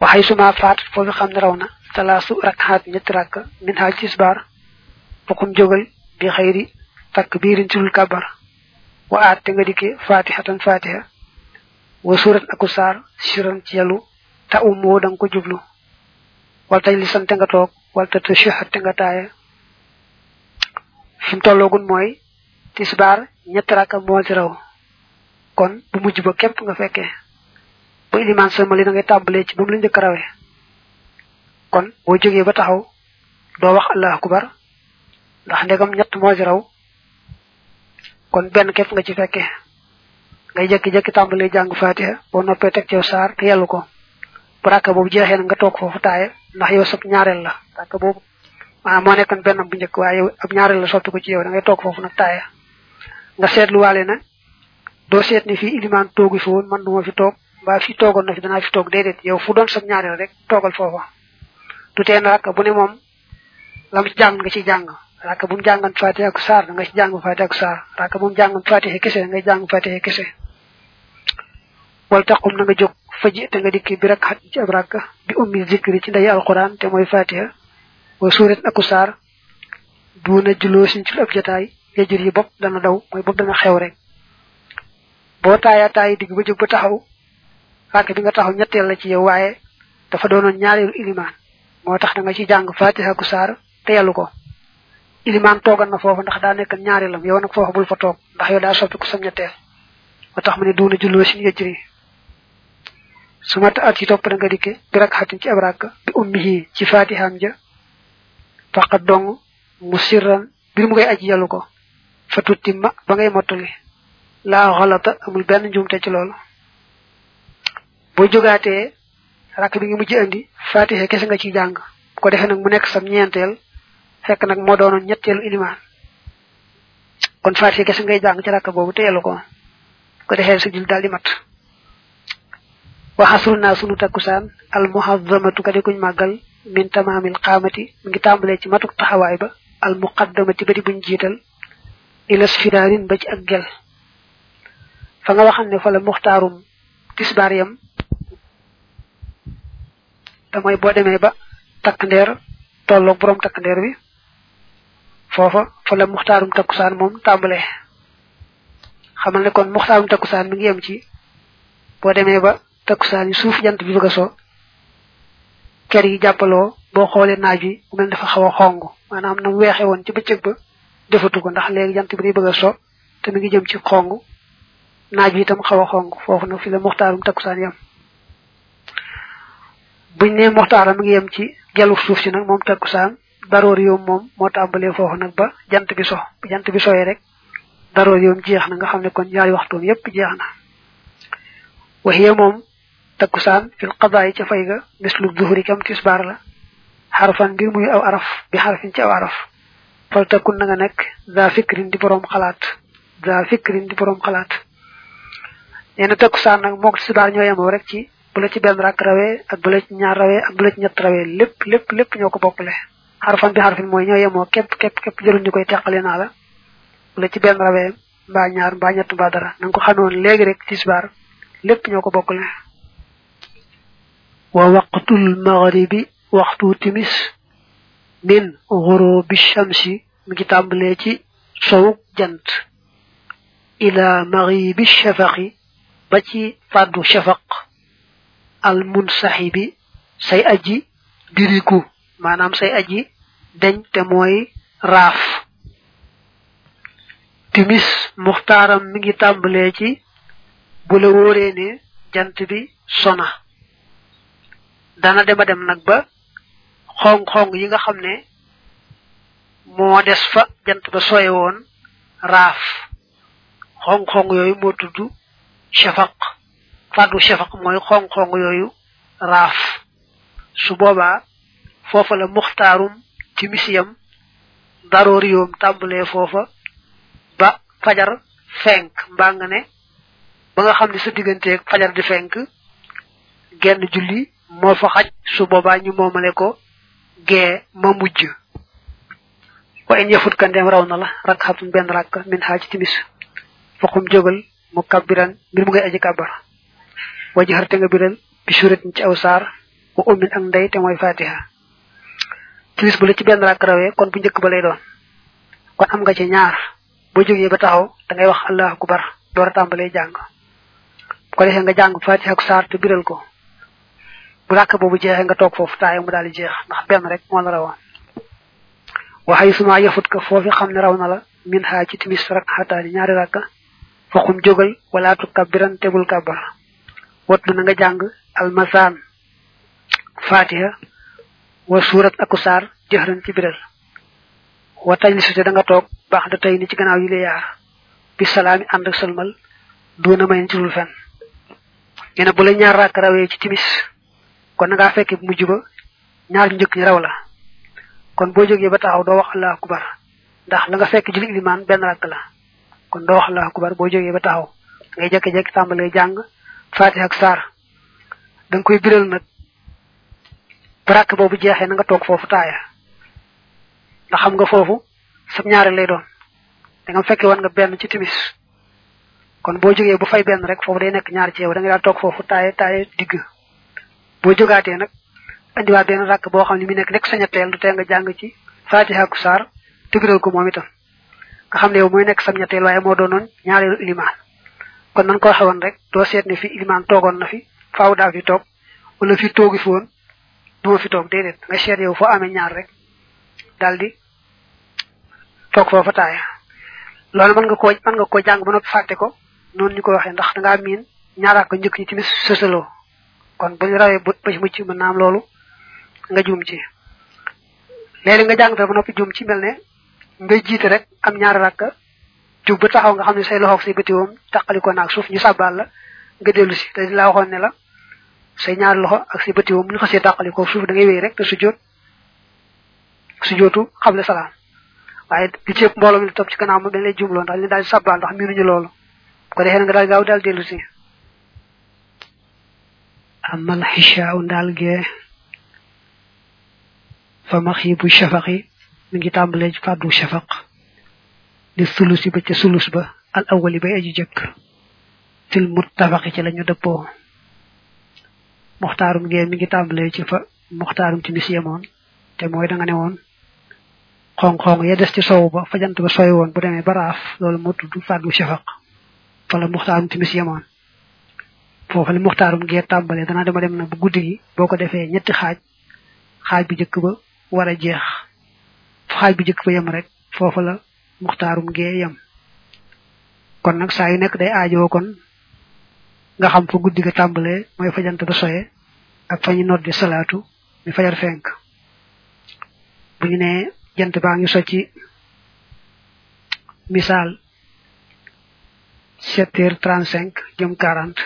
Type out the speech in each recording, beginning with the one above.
waxay suma faat foofu xam ne raw na talaasu rakxaat ñetti rakk min xaaj tisbaar fukum jógal bi xëyri takk biirin ci kabar wa aat te nga dikke fatihatan fatiha wa surat aku saar siran ci yalu ta um woo danga ko jublu wal taj li sante nga toog wal ta tashahat te nga taaya. Fi tolloogun mooy tisbaar ñetti rakk moo ci raw kon bu mujj ba képp nga fekkee. Bu iliman sëlmali da ngay tàmbalee ci ba mu la kon boo jógee ba taxaw doo wax allah akbar. Ndax ndegam ñett moo ci raw kon benn képp nga ci fekkee ngay jekki-jekki tàmbalee jàng fatiha boo noppee teg cew saar te yellu ko. Bu rakka boobu nga toog foofu taaye ndax yow sab ñaareel la rakka boobu maanaam moo nekkoon benn bu waaye yow ab ñaareel la soppi ko ci yow da ngay toog foofu nag taaye nga seetluwaale na. Doo seet ni fii iliman toogu fi woon man duma fi toog mbaa fi toogoon na fi danaa fi toog déedéet. Yow fu doon sab ñaareel rek toogal foofa. Du teen rakka bu ne moom lam ci jàng nga ci jàng. Rakka bu mu jàngan fatiha ak saar da nga ci jàng fatiha ak saar. Rakka bu mu jàngan fatiha kese ngay jàng fatiha kese. Wal taqum na nga jóg faji te nga dikki bi rek xat ci ab rakka bi ummi zikri ci ndey alquran te mooy fatiha wa surat aku saar duuna juloo sin ci ab jataay yajur yi bopp dana daw mooy bopp dana xew rek. Boo taaya taay digg ba jóg ba taxaw rakk bi nga taxaw ñetteel la ci yow waaye dafa doonoon ñaareelu ilimaan. Moo tax da nga ci jàng fatiha ku saar te yàllu ko. Ilimaan toogal na foofu ndax daa nekk ñaareelam yow nag foofu bul fa toog ndax yow daa soppi ku sam ñetteel. Moo tax mu ne duuna julloo sin su ma nga dikke bi rak xatin ci ab rakk bi ummihi ci fatihaam ja. Faqat dong mu sirran bir mu ngay aji yàllu ko. Fa tuttimma ba ngay mottali. Laa xalata amul benn njuumte ci loolu boo jógaatee rakk bi ngi mujj andi fatiha kese nga ci jàng. Bu ko defee nag mu nekk sam ñeenteel fekk nag moo doonoon ñetteelu ilimaan. Kon fatiha kese ngay jàng ci rakk boobu te yàllu ko ko jul daal di mat. Waxasru naa sunu takkusaan al muhazzamatu ka di kuñ màggal min tamaamil xaamati mi ngi tàmbalee ci matuk taxawaay ba al muqaddamati ba di buñ jiital ilas firaarin ba ci ak gel. Fa nga waxam ne fa la muxtaarum tisbaar yam te mooy boo demee ba takk ndeer tolloog borom takk ndeer bi. Foofa fa la muxtaarum takkusaan moom tàmbalee. Xamal ne kon muxtaarum takkusaan mi ngi yem ci boo demee ba takkusaan yi suuf jant bi bëgg so ker yi jàppaloo boo xoolee naaj wi mu mel dafa xaw a xong. Maanaam na weexee woon ci bëccëg ba defatu ko ndax léegi jant bi bëgg so te mi ngi jëm ci xong. Naaj wi itam xaw a xong. Fi la muxtaarum takkusaan yem buñ ne muxtaaram mi ngi yem ci gelu suuf si nag moom takkusaan daroor yoom moom moo tàmbalee foofu nag ba jant bi so jant bi soyee rek daroor yoom jeex na nga xam ne kon ñaari waxtoom yépp jeex na. Waxiye moom takkusaan fil qadaay ca fay ga mislu zuhuri kam tisbaar la xarfan mbir muy aw araf bi xarfin ci aw araf. Fal takkun na nga nekk za fikrin di boroom xalaat za fikrin di boroom xalaat. Nee na takkusaan nag mook tisbaar ñoo yemoo rek ci bu la ci benn rakk rawee ak bu ci ñaar rawee ak bu ci ñett rawee lépp lépp lépp ñoo ko bokkale. Xarfan bi xarfin mooy ñoo yemoo képp képp képp ñu koy teqale naa la. Bu ci benn rawee mbaa ñaar mbaa ñett mbaa dara. Na nga ko xamoon léegi rek tisbaar lépp ñoo ko bokkale. Wa waqtul maghribi waxtu timis min ghurubi shamsi mi ngi tàmbalee ci sowuk jant. Ila maghribi shafaqi ba ci fàddu shafaq. Al munsahibi say aji diriku. Maanaam say aji deñ te mooy raaf. Timis muxtaaram mi ngi tàmbalee ci bu la wóoree ne jant bi sona. Dana dema dem nag ba xong-xong yi nga xam ne moo des fa jant ba soye woon xong-xong yooyu moo tudd shafaq fàddu shafaq mooy xong-xong yooyu raaf. Su boobaa foofa la muxtaarum timisiyam daroori yoom tàmbalee foofa ba fajar fenk. Mbaa nga ne ba nga xam ne sa digganteeg fajar di fenk genn julli moo fa xaj. Su boobaa ñu moomale ko gee ma mujj. Wa in yafut ka ndeem raw na la rak xatun benn rakk min xaaj timis. Faqum jógal mu kabbiran mu ngay aji waji xarte nga biral bi suratin ci aw saar wa ummin ak ndey te mooy fatiha. Timis bu la ci benn rak rawee kon bu njëkk ba lay doon kon am nga ci ñaar boo jógee ba taxaw da ngay wax allahu akbar. Door a tàmbalee jàng bu ko defee nga jàng fatiha ak saar te biral ko bu ràkk boobu jeexee nga toog foofu taaya mu daal di jeex ndax benn rek moo la rawoon waxay suma yafut ka foofi xam ne raw na la min xaa ci timis rak xataani ñaari rakka faxum jógal wala tu kabbiran tebul kabbar watlu na nga jàng almasaan fatiha wa surat aku saar jëxran ci biral. Wa tajli sute da nga toog baax da tey ni ci gannaaw yi la yaar. Bi salaami ànd ak sëlmal doona may ci dul fen. Nee bu la ñaar rakk rawee ci timis kon nga fekke bu mujj ñaar njëkk ñi raw la. Kon boo jógee ba taxaw doo wax allahu akbar ndax la nga fekk benn rakk la. Kon doo wax allahu akbar jógee ba taxaw ngay jàng fatiha ak saar. Da nga koy biral nag ba rakk boobu jeexee na nga toog foofu taaya. Ndax xam nga foofu sab ñaare lay doon. Da nga fekke woon nga benn ci timis. Kon boo jógee bu fay benn rek foofu day nekk ñaar ci yow da nga daal toog foofu taaya taaya digg. Boo jógaatee nag andiwaat benn rakk boo xam ne mi nekk nekk sa ñetteel du tee nga jàng ci fatiha ak saar tëgëral ko moom itam. Nga xam ne yow mooy nekk sam ñetteel waaye moo doonoon ñaareelu ilimaan kon nan ko xewoon rek doo seet ne fi ilimaan toogoon na fi faaw daa fi toog wala fi toogi fi woon duma fi toog déedéet nga seet yow foo amee ñaar rek daal di toog foofa taaya. Loolu mën nga koo mën nga koo jàng ba noppi fàtte ko noonu ñu ko waxee ndax dangaa miin ñaaraa ko njëkk ñi timis sësaloo. Kon bu ñu rawee ba ci mucc mën naa am loolu nga juum ci. Léegi nga jàng ba noppi juum ci mel ne ngay jiite rek am ñaari rakka jub ba taxaw nga xam ne say loxoog say bëti woom taqali ko naag suuf ñu sàbbaal la nga dellu si te laa waxoon ne la say ñaari loxo ak bëti woom bu ñu xasee taqali ko suuf da ngay wéy rek te sujjoot sujjootu xable salaam. Waaye li ci ëpp mbooloo mi la topp ci gannaaw moom dañ lay jumloo ndax ñu di sàbbaal ndax miinuñu loolu. Ko defee nga daal gaaw daal dellu si. Amal xishaaw ndaal gee fa maxiibu shafaqi ngi tàmbalee ci fàddu shafaq li sulusi ba ca sulus ba. Al awali bay aji jëkk fil muttafaqi ci lañu dëppoo muxtaarum gee mi ngi tàmbalee ci fa muxtaarum timis yemoon. Te mooy da nga ne woon xong-xong ya des ci sow ba fa jant ba sooy woon bu demee ba raaf loolu moo tudd fàddu shafaq. Fa la muxtaarum timis yemoon. Foofu li muxtaarum gee tàmbalee dana dema dem na bu guddi gi boo ko defee ñetti xaaj. Xaaj bu jëkk ba war a jeex. Xaaj bu jëkk ba yem rek foofu la muxtaarum gee yam kon nag saa yu nekk day aajoo kon nga xam fa guddi ga tàmbalee mooy fa jant ba soye ak fa ñu noddi salaatu mi fajar fenk. Bu ñu nee jant baa ngi so ci misaal sept heures trente cinq jëm quarante.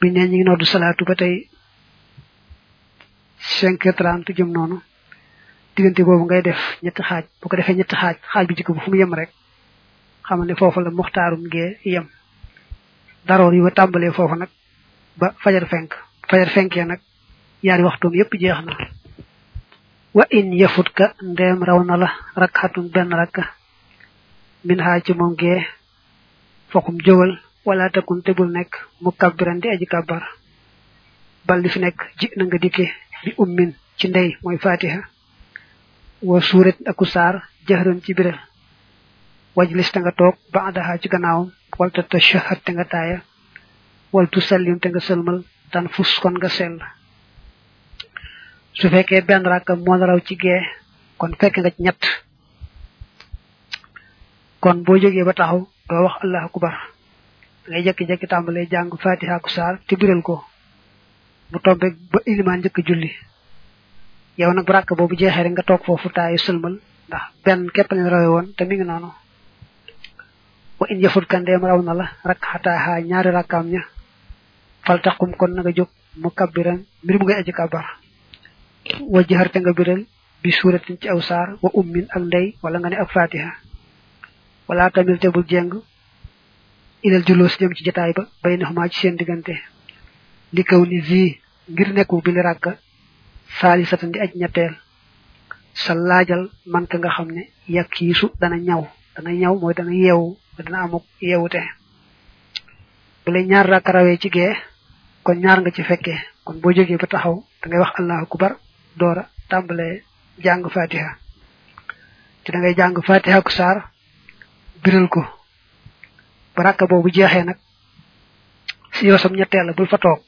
Bi ne ñi ngi noddu salaatu ba tey cinq heures trente jëm noonu. Diggante boobu ngay def ñetti xaaj. Bu ko defee ñetti xaaj xaaj bi jikko bu fu mu yem rek xam ne foofu la muxtaarum gee yem. Daroor yi ba tàmbalee foofu nag ba fajar fenk. Fajar fenkee nag yaari waxtoom yépp jeex na. Wa in yafut ka ndeem raw na la rakxatun benn rakka. Min xaaj ci moom gee fokum jógal wala takun te bul nekk mu kabbiran di aji kabbar. Bal li fi nekk ji na nga dikke bi ummin ci ndey mooy fatiha wa suurat aku saar jahran ci biral wajlis te nga toog baadaha ci gannaawam wal ta tashahad te nga taaya wal tu sallim te nga sëlmal tan fus kon nga sell. Su fekkee benn rakka moo raw ci gee kon fekk nga ci ñett. Kon boo jógee ba taxaw doo wax allahu akbar. Ngay jekki-jekki tàmbalee jàng fatiha ku te biral ko. Bu tombe ba ilimaan njëkk julli yow nag bu ràkk boobu jeexee rek nga toog foofu taayu sëlmal ndax benn képp leen rawe woon te mi ngi noonu wa in yafut kandeem raw na la rak xataaxaa ñaari rakkaam ña fal taxum kon nga jóg mu kabbiran mbir mu ngay aji kabar. Wa jaxarte nga biral bi suuratin ci aw saar wa ummin ak ndey wala nga ne ak fatiha. Wala tamil te bul jeng ilal julloos jëm ci jataay ba bay na xumaa ci seen diggante. Li kaw ni vi ngir nekku bi li ràkka saali satan di aj ñetteel. Sa laajal man ka nga xam ne yakkiisu dana ñaw. Dana ñaw mooy dana yeewu dana amuk yeewute. Bu lay ñaar ràkka rawee ci gee kon ñaar nga ci fekkee. Kon boo jógee ba taxaw da ngay wax allahu akbar doora tàmbalee jàng fatiha. Te da ngay jàng fatiha ku saar biral ko. Ba rakka boobu jeexee nag si fa toog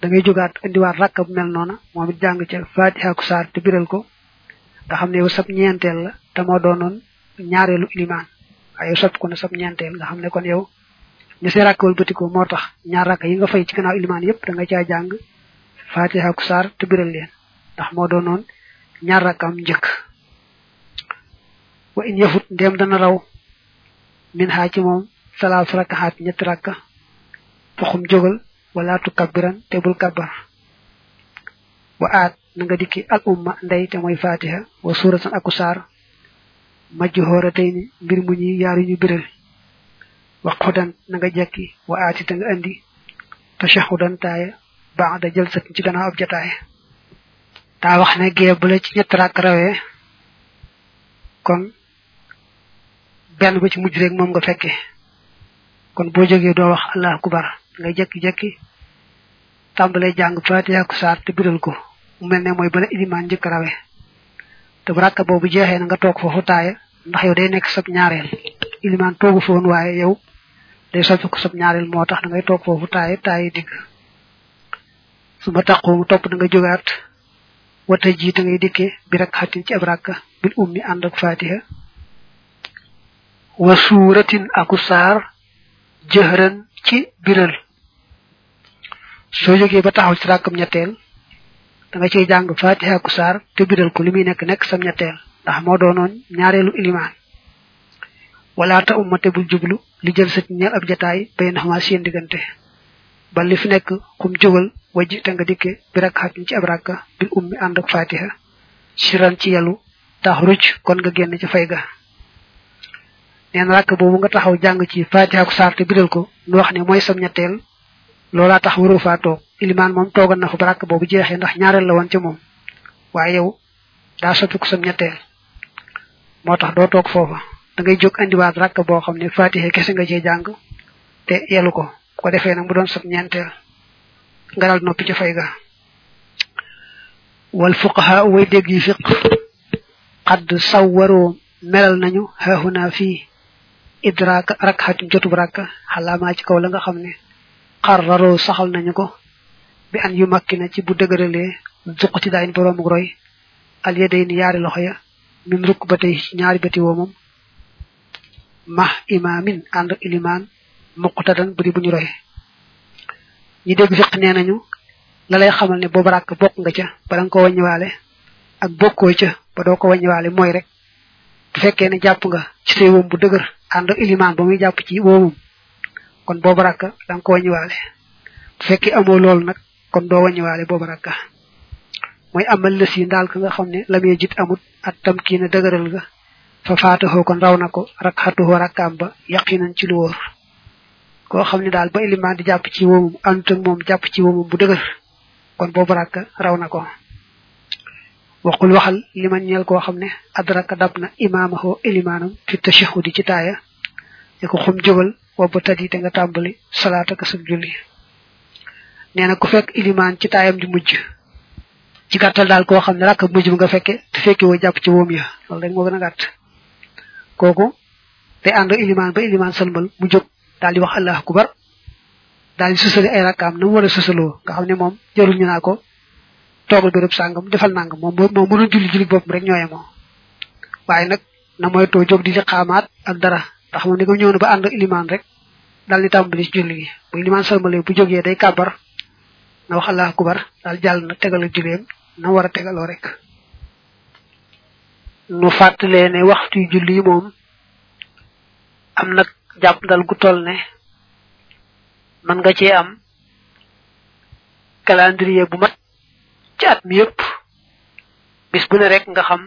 da ngay jógaat indiwaat rakka bu mel noona moom it jàng ca fatiha ku saar te biral ko nga xam ne yow sab ñeenteel la te moo doonoon ñaareelu ilimaan. Waaye yow ko ne sab ñeenteel nga xam ne kon yow ñu see rakk wëlbatiko moo tax ñaar rakk yi nga fay ci gannaaw ilimaan yépp da nga saar te biral leen ndax moo doonoon ñaar rakkam njëkk. Wa in yafut ndem dana raw min xaa ci moom salaas rakaxaat ñetti rakka foxum jógal wala tu kabbiran te bul kabbar. Wa na nga dikki al umma ndey te mooy fatiha. Wa suratan aku saar majju xoora tey ni mbir mu ñuy yaaru ñu biral wa xudan na nga jekki wa aati te nga andi. Tashahudan taaya baada jalsat ci gannaaw ab jataay daa wax ne gee bu la ci ñett rakk rawee kon benn ba ci mujj rek moom nga fekke kon boo jógee doo wax allah akubar nga jekki-jekki tàmbalee jàng fatiha ku saar te biral ko mu mel ne mooy bala ilimaan njëkk rawe te bu rakka jeexee na nga toog foofu taaya ndax yow day nekk sab ñaareel ilimaan toogu foon waaye yow day soppi ko sab ñaareel moo tax da ngay toog foofu taaya taaya digg su ma taqoo mu topp da nga jógaat wata jiite ngay dikkee bi rek xatin ci ab rakka bil ummi ànd ak fatiha. Wa suuratin aku saar jëhran ci biral soo jógee ba taxaw ci rakkam ñetteel da nga ciy jàng fatiha aku saar te biral ko li muy nekk nekk sam ñetteel ndax moo doonoon ñaareelu ilimaan. Wala ta ummate bul jublu li jël sa ñeel ab jataay bay nax ma seen diggante. Ba li fi nekk xum jógal wajji te nga dikke bi xatin ci ab rakka bil ummi ànd ak fatiha. Siran ci yalu tax rucc kon nga génn ci fay ga. Neen rakk boobu nga taxaw jàng ci fatiha ku saar te biral ko nu wax ne mooy sam ñetteel loolaa tax waroo faa toog. Ilimaan moom toogal na fa ba rakk boobu jeexee ndax ñaareel la woon ca moom. Waaye yow daa soppi ko sam ñetteel. Moo tax doo toog foofa. Da ngay jóg andiwaat rakk boo xam ne fatiha kese nga cee jàng te yelu ko. Ko defee nag mu doon sab ñeenteel. Nga daal noppi ci fay ga. Wal fuqaha way dégg yi fiq. Xadd sawwaroo melal nañu xaaxunaa fii idraaka rakxatin jotub rakka xalaamaa ci kaw la nga xam ne xarraroo saxal nañu ko bi an yu makki na ci bu dëgëralee zuqati daayin boroomu roy al yaday ni yaari loxo ya min rukk ba tey ñaari bati woomam mah imaamin ànd ilimaan muqtadan budi bu ñu roy. ñi dégg fiq nee nañu la lay xamal ne boobu rakk bokk nga ca bala nga ko wàññiwaale ak bokkoo ca ba doo ko wàññiwaale mooy rek bu fekkee ne jàpp nga ci say woom bu ak ilimaan ba muy jàpp ci kon boobu rakk da nga ko wàññiwaale. Bu fekkee amoo loolu nag kon doo wàññiwaale boobu rakk mooy amal lës yi ndaal ka nga xam ne lamee jit amut at tam kii dëgëral ga. Fa faataxoo kon raw na ko rak xatuxoo rakkaam ba yaqinan ci lu wóor. Koo xam ne daal ba ilimaan di jàpp ci woomum àndut moom jàpp ci woomum bu dëgër kon boobu rakk raw na ko. Waxul waxal li man ñeel koo xam ne adraka dab na imaamahoo ilimaanam fi tashahudi ci taaya ne ko xum jógal wobba tadi te nga tàmbali salaata ka sab julli. Nee na ku fekk ilimaan ci taayam di mujj. Ci gàttal daal koo xam ne rakk mujj nga fekke te fekke woo jàpp ci woom ya. Loolu rek moo gën a gàtt. Kooku te ànd ilimaan ba ilimaan salmal mu jóg daal di wax allah akubar daal di susali ay rakkaam na mu war a susaloo nga xam ne moom jarul ñu naa ko toogal béréb sàngam defal nangam moom moom mënul julli julli boppam rek ñooye moom. Waaye nag na mooy too jóg di ci xaamaat ak dara ndax moom ni ko ñëw ba ànd ilimaan rek daal di tàmbali ci julli gi. Bu ilimaan salmale bu jógee day kàbbar na wax allah akubar daal jàll na tegal ak julleem na war a tegaloo rek. Nu fàttalee ne waxtu julli yi moom am nag jàpp ndal gu toll ne man nga cee am calendrier bu mat ci at mi bis bu ne rek nga xam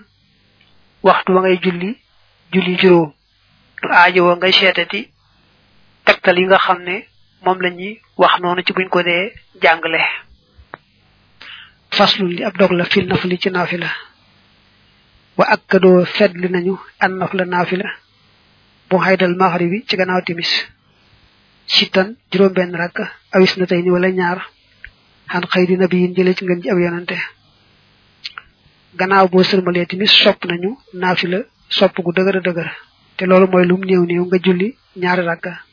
waxtu wa ngay julli julli juróom. Du ngay seetati tegtal yi nga xam ne moom la wax noonu ci buñ ko jàngale. Faslu li ab dog la fil nafli ci naafila. Wa akkadoo fedli nañu an nafla naafila. Bu xaydal maxribi ci gannaaw timis. Sittan juróom benn rakk awis na tey ni wala ñaar. Xan bi nabiyin jëlee ci ngën ji ab yonante. Gannaaw boo sërmalee timis sopp nañu naafila sopp gu dëgër dëgër. Te loolu mooy lum néew néew nga julli ñaari rakka.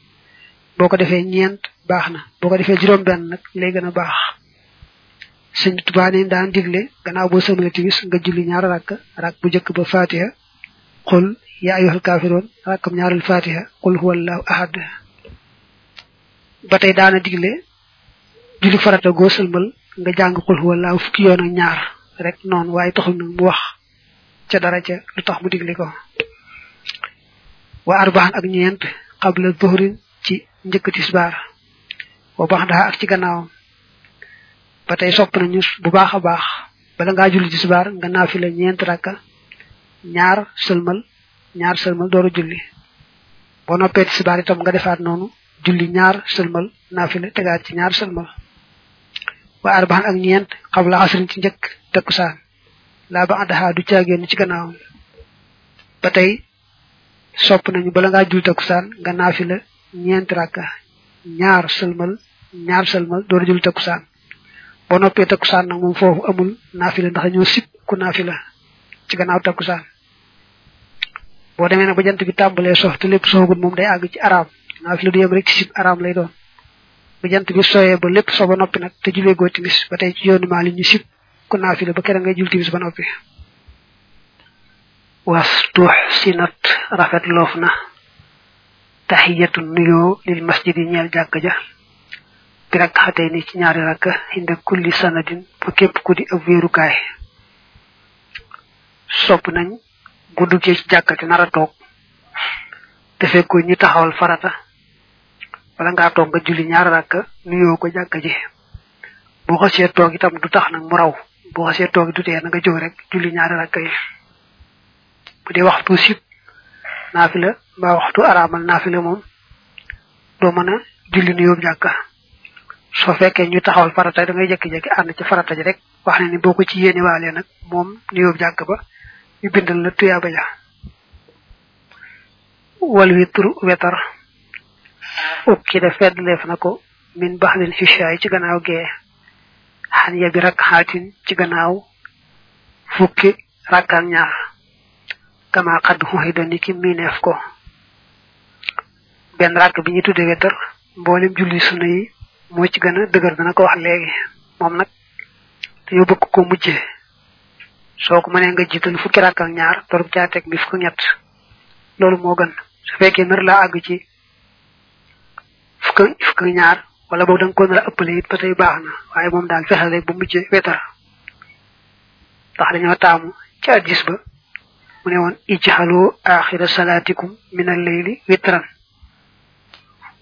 Boo ko defee ñeent baax na. Boo ko defee juróom benn nag lay gën a baax. Sëñ tubaa ne daan digle gannaaw boo sërmalee timis nga julli ñaari rakka rak bu njëkk ba fatiha xul yaa ayyuhal kaafiroon rakkam ñaareel fatiha qul huwallahu ahad. Ba tey daana digle julli farata goo sëlmal nga jàng qul huwallahu fukki yoon ak ñaar rek noonu waaye taxul nag mu wax ca dara ca lu tax mu digle ko. Wa arbaan ak ñeent qabla dhuhrin njëkk tisbaar wa baxdaha ak ci gannaawam ba tey sopp nañu bu baax a baax. Bala ngaa julli tisbaar nga naafila ñeent rakka ñaar sëlmal ñaar sëlmal dooru julli. Boo noppee tisbaar itam nga defaat noonu julli ñaar sëlmal naafila tegaat ci ñaar sëlmal. Wa arbaan ak ñeent xabla asrin ci njëkk takkusaan. Laa ba du caagéen ci gannaawam ba sopp nañu bala ngaa nga naafila ñeent rakka ñaar sëlmal ñaar sëlmal dooru julli takkusaan. Boo noppee takkusaan nag moom foofu amul naafila ndax ñoo sib ku naafila ci gannaaw takkusaan. Boo demee nag ba jant bi tàmbalee sox te lépp soxagul moom day àgg ci araam. Naafila du yem rek ci sib araam lay doon. Bu jant bi soyee ba lépp so ba noppi nag te julee goo timis ba tey ci yoonu maa li ñu sib ku naafila ba kera ngay jul timis ba noppi. Was tuux sinat rafet loof na taxiyatu nuyoo lil masjidi ñeel jàkk ja. Bi rak xatee ni ci ñaari rakk inda kulli sanadin fa képp ku di ab wéerukaay. Sopp nañ bu ci ñi taxawal farata. Wala ngaa toog nga julli ñaar rakk nuyoo ko jàkka ji. Boo xasee toog itam du tax nag mu raw. Boo xasee toog du nga jóg rek julli ñaari rakk yi. Bu waxtu sib naafila mbaa waxtu araamal naafile moom doo mën a julli nuyoo jàkka. Soo fekkee ñu taxawal farata da ngay jekki-jekki ànd ci farata ji rek wax ne ni boo ko ci yéene waalee nag moom nuyoo jàkk ba ñu bindal la tuyaaba ja. Wal witru wetar. Ukki da fedd leef na ko min baxlin xishaay ci gannaaw gee. Xan ya rakk xaatin ci gannaaw fukki rakkaak ñaar. Kama xadd xuxida ni ki miineef ko. Benn rakk bi ñu tudde wetar mboolem julli sunna yi moo ci gën a dëgër dana ko wax léegi. Moom nag dañoo bëgg ko mujjee soo ko mënee nga jiital fukki rakk ak ñaar torop caa teg bi fukk ñett. Loolu moo gën. Su fekkee nar laa àgg ci fukk fukk ñaar wala boog da nga ko nar a ëppale it ba tey baax na. Waaye moom daal fexeel rek ba mujjee wetar. Ndax dañoo taamu ci addis ba mu ne woon ijxaloo axira salaatikum min al leyli witran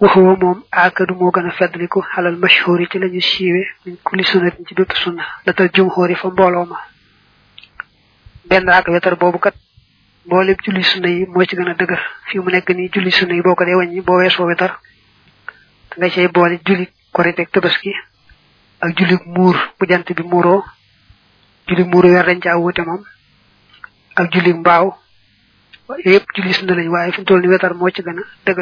waxuwa moom aakadu moo gën a feddliku xalal mashhuri ci lañu siiwe min kulli sunnatin ci bépp sunna la tal jumhóori fa mbooloo ma. Benn raak wetar boobu kat mboolem julli sunna yi moo ci gën a dëgër. Fii mu nekk nii julli sunna yi boo ko dee wàññi boo weesoo wetar da nga cay boole julli korite ak tabaski ak julli muur bu jant bi muuroo. Julli muuru weer dañ caa wuute moom. Ak julli mbaaw yëpp julli sunna lañ waaye fi mu wetar moo ci gën a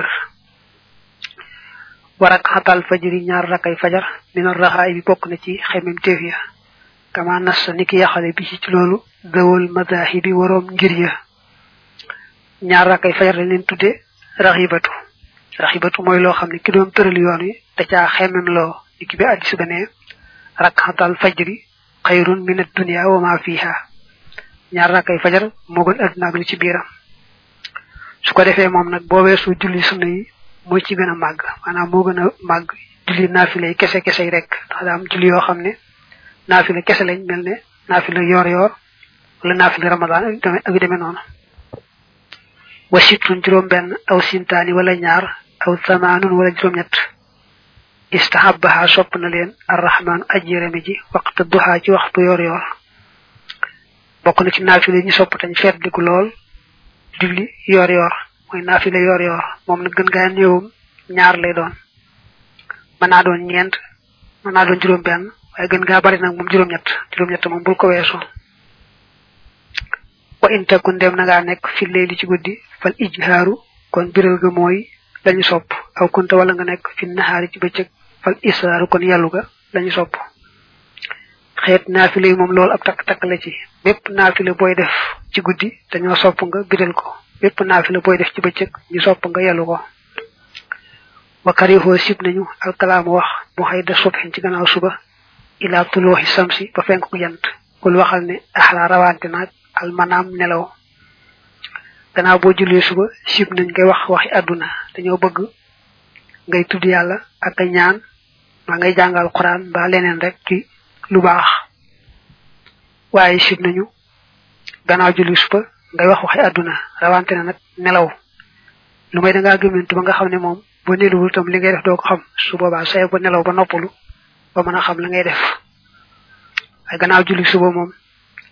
warak xatal fajiri ñaar rakay fajar min raxaay bi bokk na ci xemem teef ya. Kama nas ni ki yaxale bi ci loolu dawal madahibi waroom ngir ya. Ñaar rakay fajar lañ leen tudde raxibatu. Raxibatu mooy loo xam ne ki doon tëral yoon caa xemem loo. Ni bi addis ba ne rak xatal fajri xayrun min ad-dunya wa ma fiha ñaar rakay fajar moo gën àdduna ak lu ci biiram. Su ko defee moom nag boo weesu julli sunna mooy ci gën a màgg. Maanaam moo gën a màgg julli naafile yi kese kese yi rek. Ndax daa am julli yoo xam ne naafile kese lañ mel ne naafile yoor yoor wala naafile ramadan ak yu demee noonu. Wa sittun juróom benn aw sintaani wala ñaar aw samaanun wala juróom ñett istahabaha sopp na leen. Arrahman ajjërami ji waxta duha ci waxtu yoor yoor bokk na ci naafile ñu sopp tañ feet diku lool. Julli yoor yoor mooy naafile yoor yoor moom nag gën gaa ñëwum ñaar lay doon. Mën naa doon ñeent mën naa doon juróom benn waaye gën gaa bari nag moom juróom ñett juróom ñett moom bul ko weesu wa intakun dem na ngaa nekk fi leeli ci guddi fal ijhaaru kon biral ga mooy lañu sopp. Aw kunta wala nga nekk ci bëccëg fal israaru kon lañu sopp. Xeet naafile yi moom loolu ab takk takk la ci. Bépp naafile booy def ci guddi dañoo sopp nga biral ko. Bépp naafile booy def ci bëccëg ñu sopp nga yelu ko. Wa karihoo sib nañu alkalaamu wax mu xëy da subhin ci gannaaw suba ila tulooxi samsi ba fenk ku jant. Kul waxal ne axla rawante naag almanaam nelaw. Gannaaw boo jullee suba sib nañ ngay wax waxi àdduna. Dañoo bëgg ngay tudd yàlla ak a ñaan maa ngay jàngal quran ba leneen rek ci lu baax. Waaye sib nañu gannaaw julli suba ngay wax waxi àdduna rawante na nag nelaw. Lu may da ngaa gëmmentu ba nga xam ne moom boo nelawul tam li ngay def doo ko xam. Su boobaa say ba nelaw ba noppalu ba mën a xam la ngay def. Ay gannaaw julli suba moom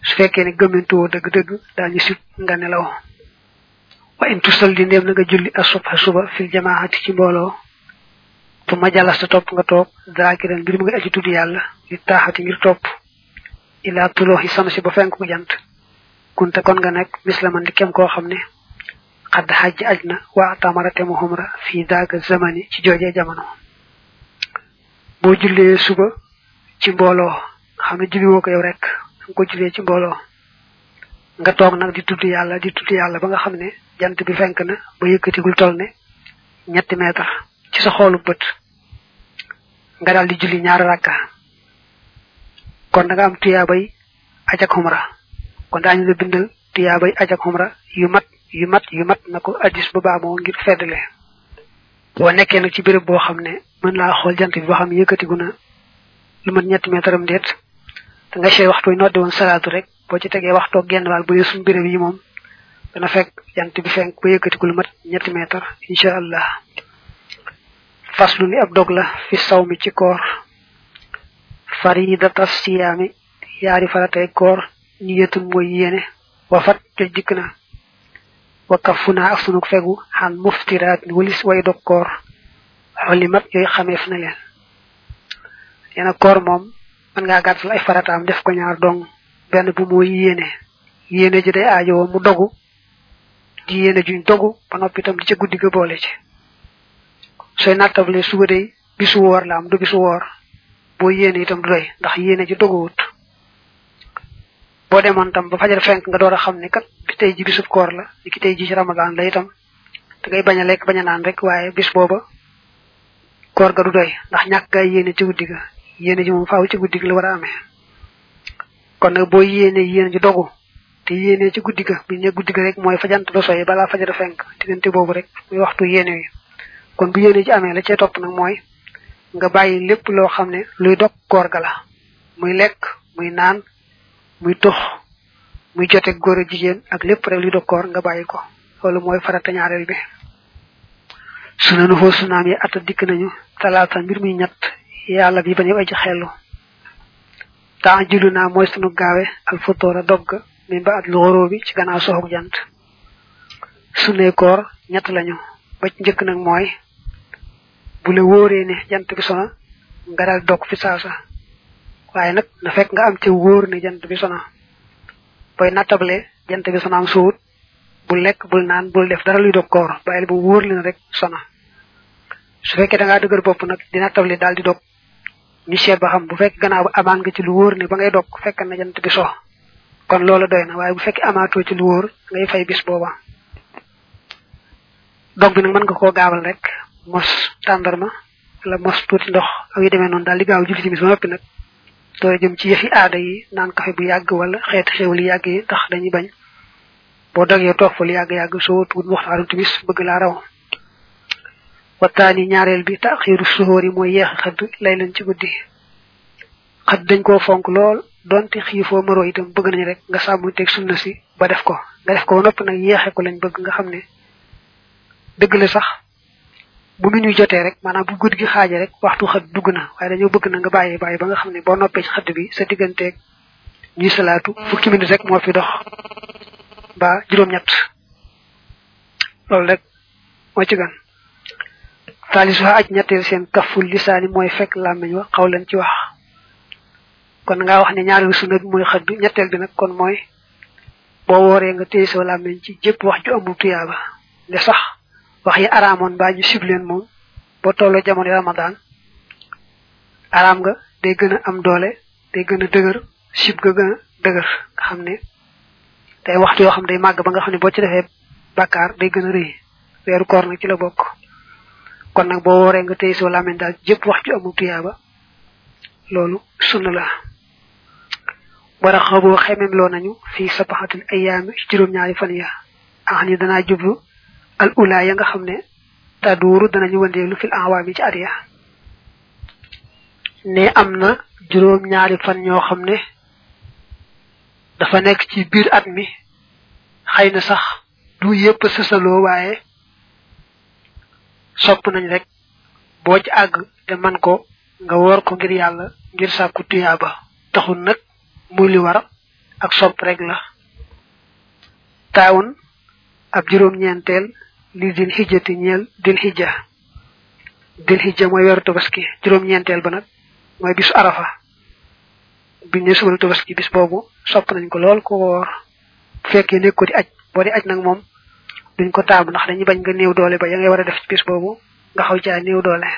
su sib nga nelaw. Wa in tusalli ndéem na nga julli asubha suba fil jamaati ci mbooloo. Fu ma jàllas ta topp nga toog zaakiran mbir mu ngi aji tudd yàlla di taaxati ngir topp. Ilaa tulooxi samsi ba fenk ku jant kunte kon nga nekk mislaman di kem koo xam ne xadd xajj aj na waa tamarate mu xumra fii daaga zamani ci joojee jamono. boo jullee suba ci mbooloo xam ne julli woo ko yow rek nga ko jullee ci mbooloo. nga toog nag di tudd yàlla di tudd yàlla ba nga xam ne jant bi fenk na ba yëkkatigul toll ne ñetti meetar ci sa xoolu bët. nga daal di julli ñaari rakka. kon da nga am tuyaabay aj ak xumra. Kon daañu la bindal tuyaabay aj ak xumra yu mat yu mat yu mat na ko addis ba baamoo ngir feddle. Boo nekkee nag ci béréb boo xam ne mën laa xool jant bi boo xam ne yëkkatigu na lu mat ñetti meetaram déet da nga sey waxtu noddi woon salaatu rek boo ci tegee waxtoo genn waal bu suñu béréb yi moom dana fekk jant bi fenk ba yëkkatigu lu mat ñetti meetar incha allah. Faslu li ab dog la fi saw mi ci koor. Faridata siyaami yaari faratay koor niyatun mooy yéene wafat joj dikk na wa kafuna ak sunu fegu. Xan muftiraat ni walis way dog koor xolimat yooyu xameef na leen yeena koor moom mën ngaa gàttal ay farataam def ko ñaar dong. Benn bu mooy yéene yéene ji day aajowoo mu dogu. Di yéene juñ dogu ba noppi itam di ca guddi ga boole ci sooy nattable suba day bisu woor la am du bisu woor. Boo yéene itam doy ndax yéene ji doguwut boo demoon tam ba fajar fenk nga door a xam ne kat bi tey ji bisub koor la ki tey ji ci ramadan la itam. Da ngay bañ a lekk bañ a naan rek waaye bis booba koor ga du doy. Ndax ñàkk gaa yéene ci guddi ga yéene ji moom faaw ci guddi ga la war a amee. Kon nag boo yéene yéene ji dogu te yéene ci guddi ga bi ne guddi ga rek mooy fajant ba soy balaa fajar fenk diggante boobu rek muy waxtu yéene wi. Kon bu yéene ji amee la cee topp nag mooy nga bàyyi lépp loo xam ne luy dog koor ga la. Muy lekk muy naan muy tux muy jote góor a jigéen ak lépp rek luy dog koor nga bàyyi ko. Loolu mooy farata ñaareel bi. Suna nu foo sunaam yi ata dikk nañu talaata mbir muy ñett yàlla bi temps jullu naa mooy sunu gaawe al futóora dogg min ba at lu xoroo bi ci gannaaw soxog jant. Sunee koor ñett lañu. Ba njëkk nag mooy bu la wóoree ne jant bi sona nga dal dog fi saasa. Waaye nag na fekk nga am ci wóor ne jant bi sona booy nattable jant bi sona am suut bul lekk bul naan bul def dara luy dog koor bàyyil bu wóor leen rek sona. Su fekkee da ngaa dëgër bopp nag di nattable daal di dog. Ñu seet ba xam bu fekk gannaaw amaan nga ci lu wóor ne ba ngay dog fekk na jant bi so. Kon loola doy na waaye bu fekkee amaatoo ci lu wóor ngay fay bis booba. Dog bi nag mën nga koo gaawal rek mos tàndarma wala mos tuuti ndox ak yu demee noonu daal di gaaw julli timis ba noppi doo jëm ci yëfi aada yi naan kafe bu yàgg wala xeeti li yàgg yi tax dañuy bañ. Boo dogee toog fa yàgg-yàgg soo tuut waxtaanu timis bëgg laa raw. Waxtaani ñaareel bi taxiiru suhóor yi mooy yeex xëdd lay leen ci guddi. Xëdd dañ koo fonk lool donte xiifoo maroo itam bëgg nañ rek nga sàmm teg sunna si ba def ko. Nga def ko ba noppi nag yeexe ko lañ bëgg nga xam ne dëgg la sax. Bu ñuy jotee rek maanaam bu guddi gi xaaje rek waxtu xëdd dugg na. Dañoo bëgg na nga bàyyi bàyyi ba nga xam ne boo noppee ci xëdd bi sa digganteeg ñuy salaatu fukki minute rek moo fi dox ba juróom-ñett. Loolu rek moo ci gan taalisu aj ñetteel seen kaful lisaani mooy fekk làmmiñ wa xaw ci wax. Kon nga wax ne ñaareelu sunna bi mooy xëdd ñetteel bi nag kon mooy boo wooree nga téye sa làmmiñ ci jëpp wax ju amul tuyaaba. Ne sax wax yi araamoon baa ñu sib leen moom boo tolloo jamono ramadan araam nga day gën a am doole day gën a dëgër sib ga gën a dëgër nga xam ne day waxtu yoo xam day màgg ba nga xam ne boo ci defee bàkkaar day gën a rëy weeru koor nag ci la bokk. Kon nag boo wooree nga tey soo làmmiñ daal jëpp wax ju amul tuyaaba sunna la. Wara xaboo xemem loo nañu fii sabaxatul ayaami juróom-ñaari fan ya ax jublu al ula ya nga xam ne taduuru danañu wëndeelu fil awaami ci at ya ne am na juróom-ñaari fan ñoo xam ne dafa nekk ci biir at mi. Xëy na sax du yépp sësaloo waaye sopp nañ rek boo ci àgg te man ko nga woor ko ngir yàlla ngir sàkku tuyaaba taxul nag muy li war ak sopp rek la. Taawun ab juróom ñeenteel li dil xijjati ñeel dil xijja dil xijja mooy weeru tabaski juróom ñeenteel ba nag mooy bisu arafa. Biñ ne subal tabaski bis boobu sopp nañ ko lool ko woor bu ko di aj boo di aj nag moom duñ ko taamu ndax dañuy bañ nga néew doole ba ya ngay war a def ci bis boobu nga xaw caa néew doole.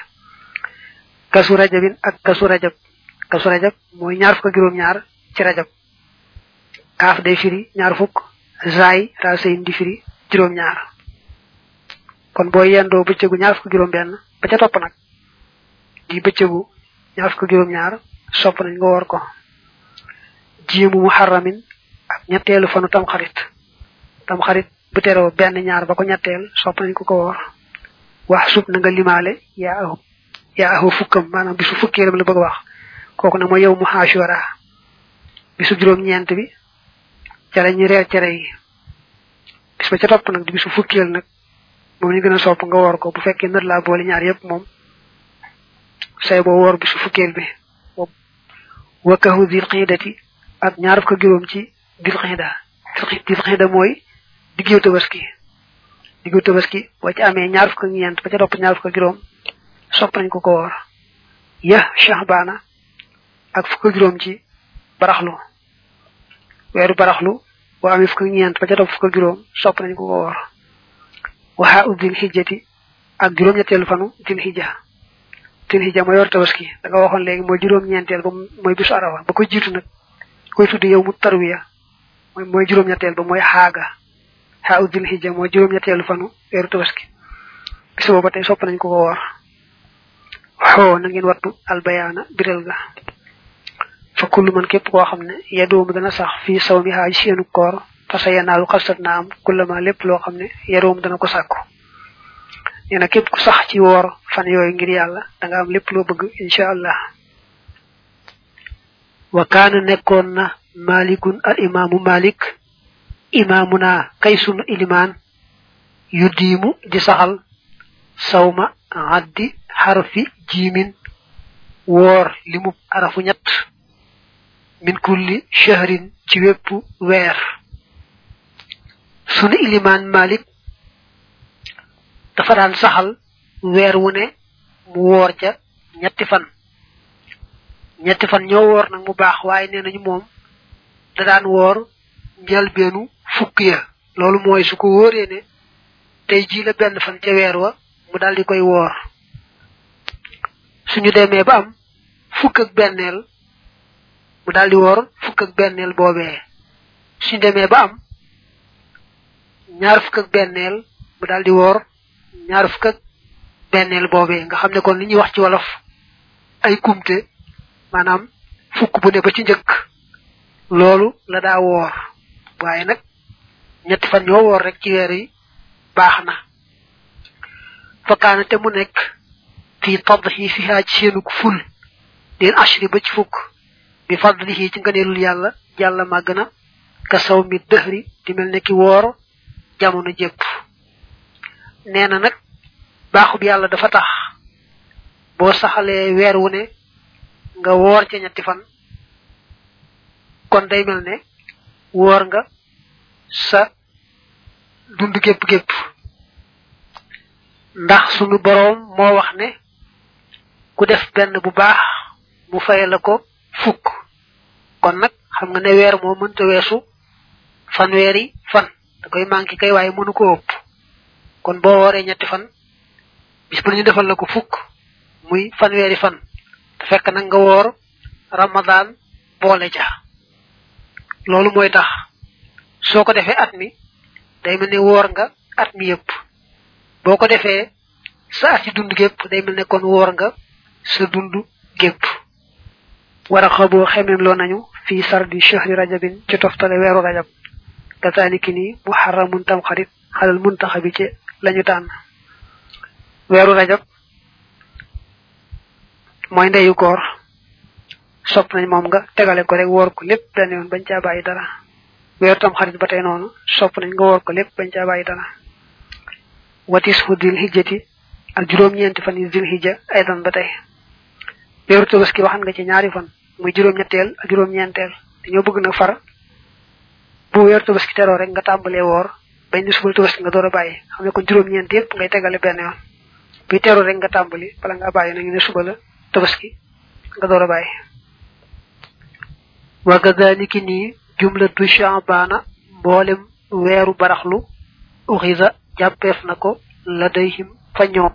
Kasu rajabin ak kasu rajab. Kasu rajab mooy ñaar fukk juróom ñaar ci rajab. Kaaf day firi ñaar fukk zaay raasayin di firi juróom ñaar kon boo yendoo bëccëgu ñaar fukk juróom benn ba ca topp nag di bëccëgu ñaar fukk juróom ñaar sopp nañ nga woor ko. Jiimu muharramin ak ñetteelu fanu tam xarit tam xarit bu teroo benn ñaar ba ko ñetteel sopp nañ ko ko woor. Wax sub na nga limaale yaa ahu yaa ahu fukkam bisu fukkeelam la bëgg wax. Kooku nag mooy yow mu bisu juróom ñeent bi ca la ñu reer cere yi. Bis ba ca topp nag di bisu fukkeel nag moom ñu gën a sopp nga woor ko. Bu fekkee nër laa boole ñaar yépp moom say boo woor bisu fukkeel bi wakahu dil xiidati ak ñaar fukk juróom ci dil xiida dil xiida mooy diggew tabaski. Diggew tabaski boo ci amee ñaar fukk ñeent ba ca topp ñaar fukk juróom sopp nañ ko ko woor. Ya shahbana ak fukk juróom ci baraxlu. Weeru baraxlu boo amee fukk ñeent ba ca topp fukk juróom sopp nañ ko ko woor waxa u dil xijjati ak juróom ñetteelu fanu dil xijja dil xijja mooy yor tabaski. Da nga waxoon léegi mooy juróom ñeenteel ba mooy bisu arafa. Ba ko jiitu nag koy tuddi yow mu tarwiya mooy mooy juróom ñetteel ba mooy xaaga xa u dil xijja mooy juróom ñetteelu fanu weeru tabaski. Bis booba tey sopp nañ ko ko woor xoo na ngeen wattu albayaana biral ga. Fa kullu man képp koo xam ne yadoomu dana sax fii saw mi xaaj seenu koor fasa yanaalu xalsat na am kullama lépp loo xam ne yadoomu dana ko sàkku nee na képp ku sax ci woor fan ngir da nga am bëgg incha allah. Wa kaana na malikun al imaamu malik imaamuna kay sunu ilimaan yu diimu di saxal sawma addi xarfi jiimin woor limub arafu ñett min kulli shahrin ci wépp sunu ilimaan malik dafa daan saxal weer wu ne mu woor ca ñetti fan. Ñetti fan ñoo woor nag mu baax waaye nee nañu moom da daan woor njëlbeenu fukk ya. Loolu mooy su ko wóoree ne tey jii la benn fan ca weer wa mu daal di koy woor. Suñu demee ba am fukk ak benneel mu daal di woor fukk ak benneel boobee. Suñu demee ba am ñaar fukk ak benneel mu daal di woor ñaar fukk ak benneel boobee nga xam ne kon li ñuy wax ci wolof ay kumte maanaam fukk bu ne ba ci njëkk loolu la daa woor. Waaye nag ñetti fan ñoo woor rek ci weer yi baax na. Fakkaana te mu tadhi fi seenuk ful leen ashri ba ci fukk bi fadlihi ci ngëneelul yàlla yàlla màgg na ka saw mi dëhri di mel ne ki jamono jépp nee na nag baaxub yàlla dafa tax. Boo saxalee weer wu ne nga woor ca ñetti fan. Kon day mel ne woor nga sa dund gépp gépp. Ndax sunu boroom moo wax ne ku def benn bu baax mu fay la ko fukk. Kon nag xam nga ne weer moo mënta weesu fanweeri fan da koy manqué kay waaye mënu ko ëpp kon boo wooree ñetti fan bis bu ñu defal la ko fukk muy fanweeri fan. Te fekk nag nga woor ramadan boole ja loolu mooy tax. Soo ko defee at mi day mel ne woor nga at mi yëpp. Boo ko defee sa ci dund day mel ne kon woor nga sa dund gépp wara xaboo xemem loo nañu fi sardi shahri rajabin ci toftale weeru rajab kazaliki ni muharramun tam xarit xalal muntaxabi ci lañu tànn weeru rajab. Mooy ndeyu koor sopp nañ moom nga tegale ko rek woor ko lépp benn yoon bañ caa bàyyi dara weeru tam xarit ba tey noonu sopp nañ nga woor ko lépp bañ caa bàyyi dara watis hu dil hijjati ak juróom-ñeenti fan yi dil hijja aydan ba tey weeru tabaski waxan nga ci ñaari fan muy juróom-ñetteel ak juróom-ñeenteel dañoo bëgg nag far bu weer tabaski teroo rek nga tàmbalee woor bañ ni subal tabaski nga door a bàyyi. Xam ne ko juróom-ñeent yëpp ngay tegale benn yoon. Bi teroo rek nga tàmbali bala nga bàyyi nañu ne suba la tabaski nga door a bàyyi. Wa kadhalika ni jumlatu sha'bana mboolem weeru baraxlu uxiza jàppeef na ko ladayhim fa ñoom.